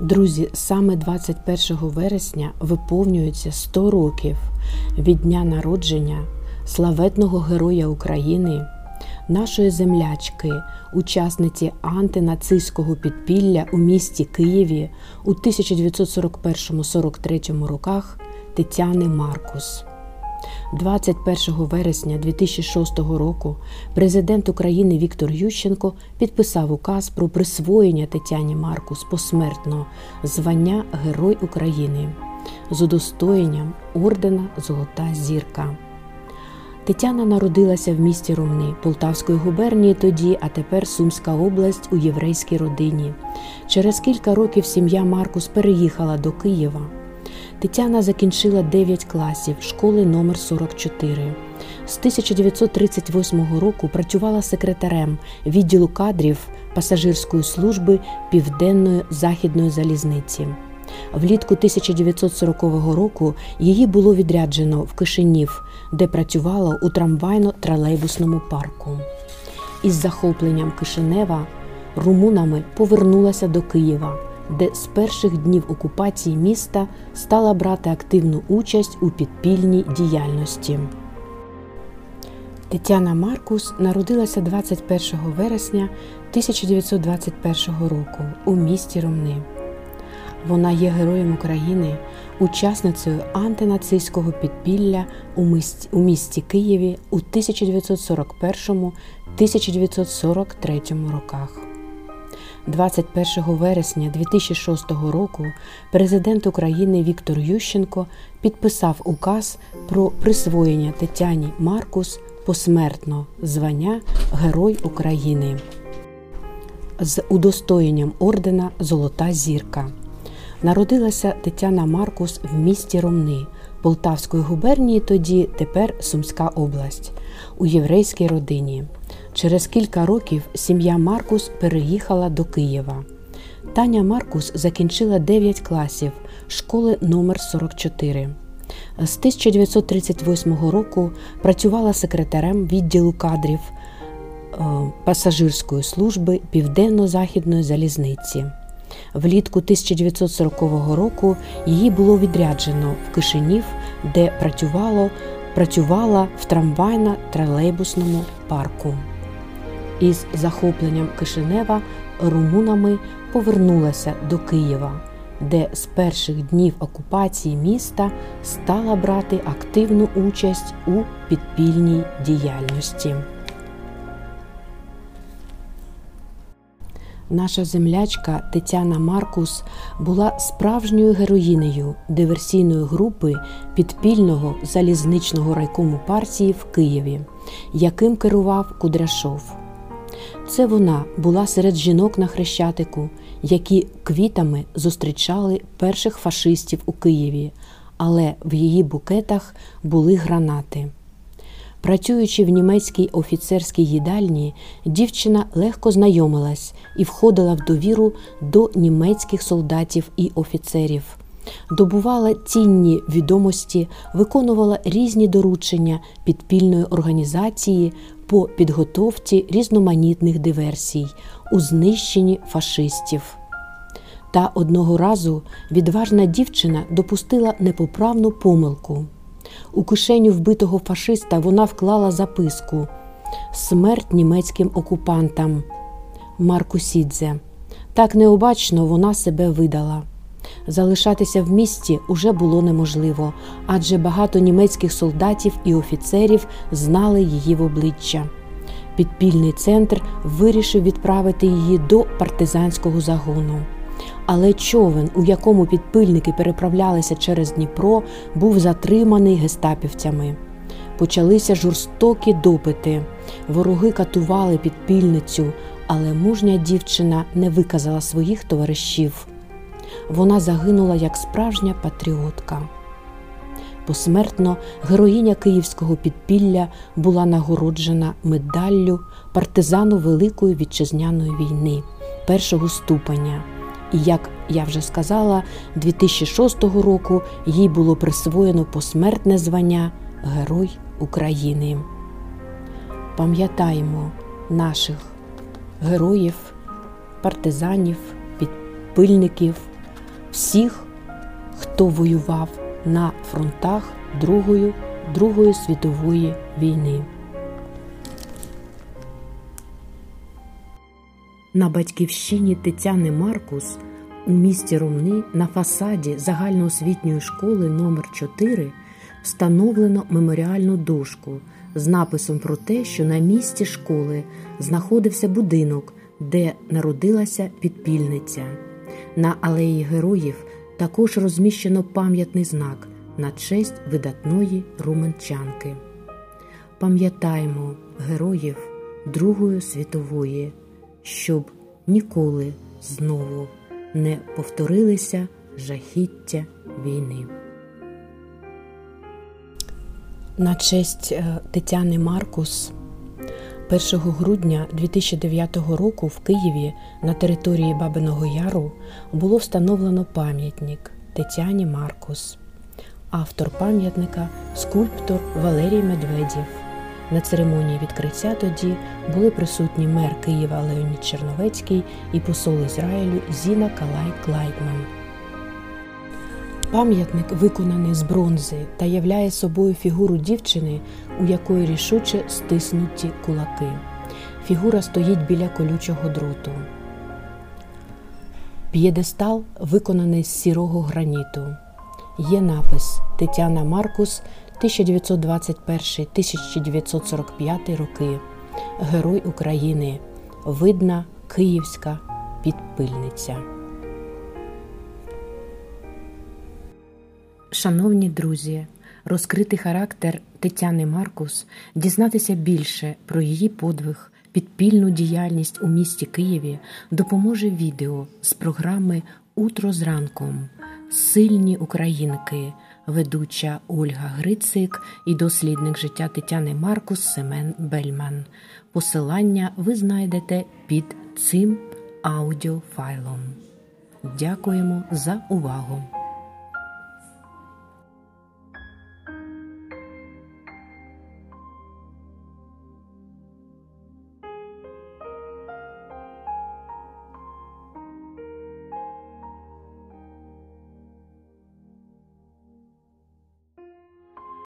Друзі, саме 21 вересня виповнюється 100 років від дня народження славетного Героя України, нашої землячки, учасниці антинацистського підпілля у місті Києві у 1941-43 роках Тетяни Маркус. 21 вересня 2006 року президент України Віктор Ющенко підписав указ про присвоєння Тетяні Маркус посмертно звання Герой України з удостоєнням ордена Золота зірка. Тетяна народилася в місті Ромни Полтавської губернії тоді, а тепер Сумська область у єврейській родині. Через кілька років сім'я Маркус переїхала до Києва. Тетяна закінчила 9 класів школи номер 44 З 1938 року працювала секретарем відділу кадрів пасажирської служби Південної західної залізниці. Влітку 1940 року її було відряджено в Кишинів, де працювала у трамвайно-тролейбусному парку. Із захопленням Кишинева румунами повернулася до Києва де з перших днів окупації міста стала брати активну участь у підпільній діяльності. Тетяна Маркус народилася 21 вересня 1921 року у місті Ромни. Вона є героєм України, учасницею антинацистського підпілля у місті, у місті Києві у 1941-1943 роках. 21 вересня 2006 року президент України Віктор Ющенко підписав указ про присвоєння Тетяні Маркус посмертно звання Герой України з удостоєнням ордена Золота зірка. Народилася Тетяна Маркус в місті Ромни Полтавської губернії, тоді тепер Сумська область у єврейській родині. Через кілька років сім'я Маркус переїхала до Києва. Таня Маркус закінчила 9 класів школи номер 44 З 1938 року працювала секретарем відділу кадрів е, пасажирської служби Південно-Західної залізниці. Влітку 1940 року її було відряджено в Кишинів, де працювало, працювала в трамвайно-тролейбусному парку із захопленням Кишинева румунами повернулася до Києва, де з перших днів окупації міста стала брати активну участь у підпільній діяльності. Наша землячка Тетяна Маркус була справжньою героїнею диверсійної групи підпільного залізничного райкому партії в Києві, яким керував Кудряшов. Це вона була серед жінок на хрещатику, які квітами зустрічали перших фашистів у Києві, але в її букетах були гранати. Працюючи в німецькій офіцерській їдальні, дівчина легко знайомилась і входила в довіру до німецьких солдатів і офіцерів, добувала цінні відомості, виконувала різні доручення підпільної організації, по підготовці різноманітних диверсій у знищенні фашистів. Та одного разу відважна дівчина допустила непоправну помилку. У кишеню вбитого фашиста вона вклала записку Смерть німецьким окупантам Марку Сідзе. Так необачно вона себе видала. Залишатися в місті уже було неможливо, адже багато німецьких солдатів і офіцерів знали її в обличчя. Підпільний центр вирішив відправити її до партизанського загону. Але човен, у якому підпильники переправлялися через Дніпро, був затриманий гестапівцями. Почалися жорстокі допити. Вороги катували підпільницю, але мужня дівчина не виказала своїх товаришів вона загинула як справжня патріотка. Посмертно героїня київського підпілля була нагороджена медаллю партизану Великої вітчизняної війни першого ступеня. І, як я вже сказала, 2006 року їй було присвоєно посмертне звання Герой України. Пам'ятаємо наших героїв, партизанів, підпильників всіх, хто воював на фронтах Другої, Другої світової війни. На батьківщині Тетяни Маркус у місті Ромни на фасаді загальноосвітньої школи номер 4 встановлено меморіальну дошку з написом про те, що на місці школи знаходився будинок, де народилася підпільниця. На алеї героїв також розміщено пам'ятний знак на честь видатної руманчанки. Пам'ятаємо героїв Другої світової, щоб ніколи знову не повторилися жахіття війни. На честь е, Тетяни Маркус 1 грудня 2009 року в Києві на території Бабиного Яру було встановлено пам'ятник Тетяні Маркус. Автор пам'ятника скульптор Валерій Медведєв. На церемонії відкриття тоді були присутні мер Києва Леонід Черновецький і посол Ізраїлю Зіна Калай Клайдман. Пам'ятник виконаний з бронзи та являє собою фігуру дівчини, у якої рішуче стиснуті кулаки. Фігура стоїть біля колючого дроту. П'єдестал виконаний з сірого граніту. Є напис Тетяна Маркус 1921-1945 роки. Герой України. Видна Київська підпильниця. Шановні друзі, розкрити характер Тетяни Маркус, дізнатися більше про її подвиг, підпільну діяльність у місті Києві допоможе відео з програми Утро з Сильні Українки, ведуча Ольга Грицик і дослідник життя Тетяни Маркус Семен Бельман. Посилання ви знайдете під цим аудіофайлом. Дякуємо за увагу!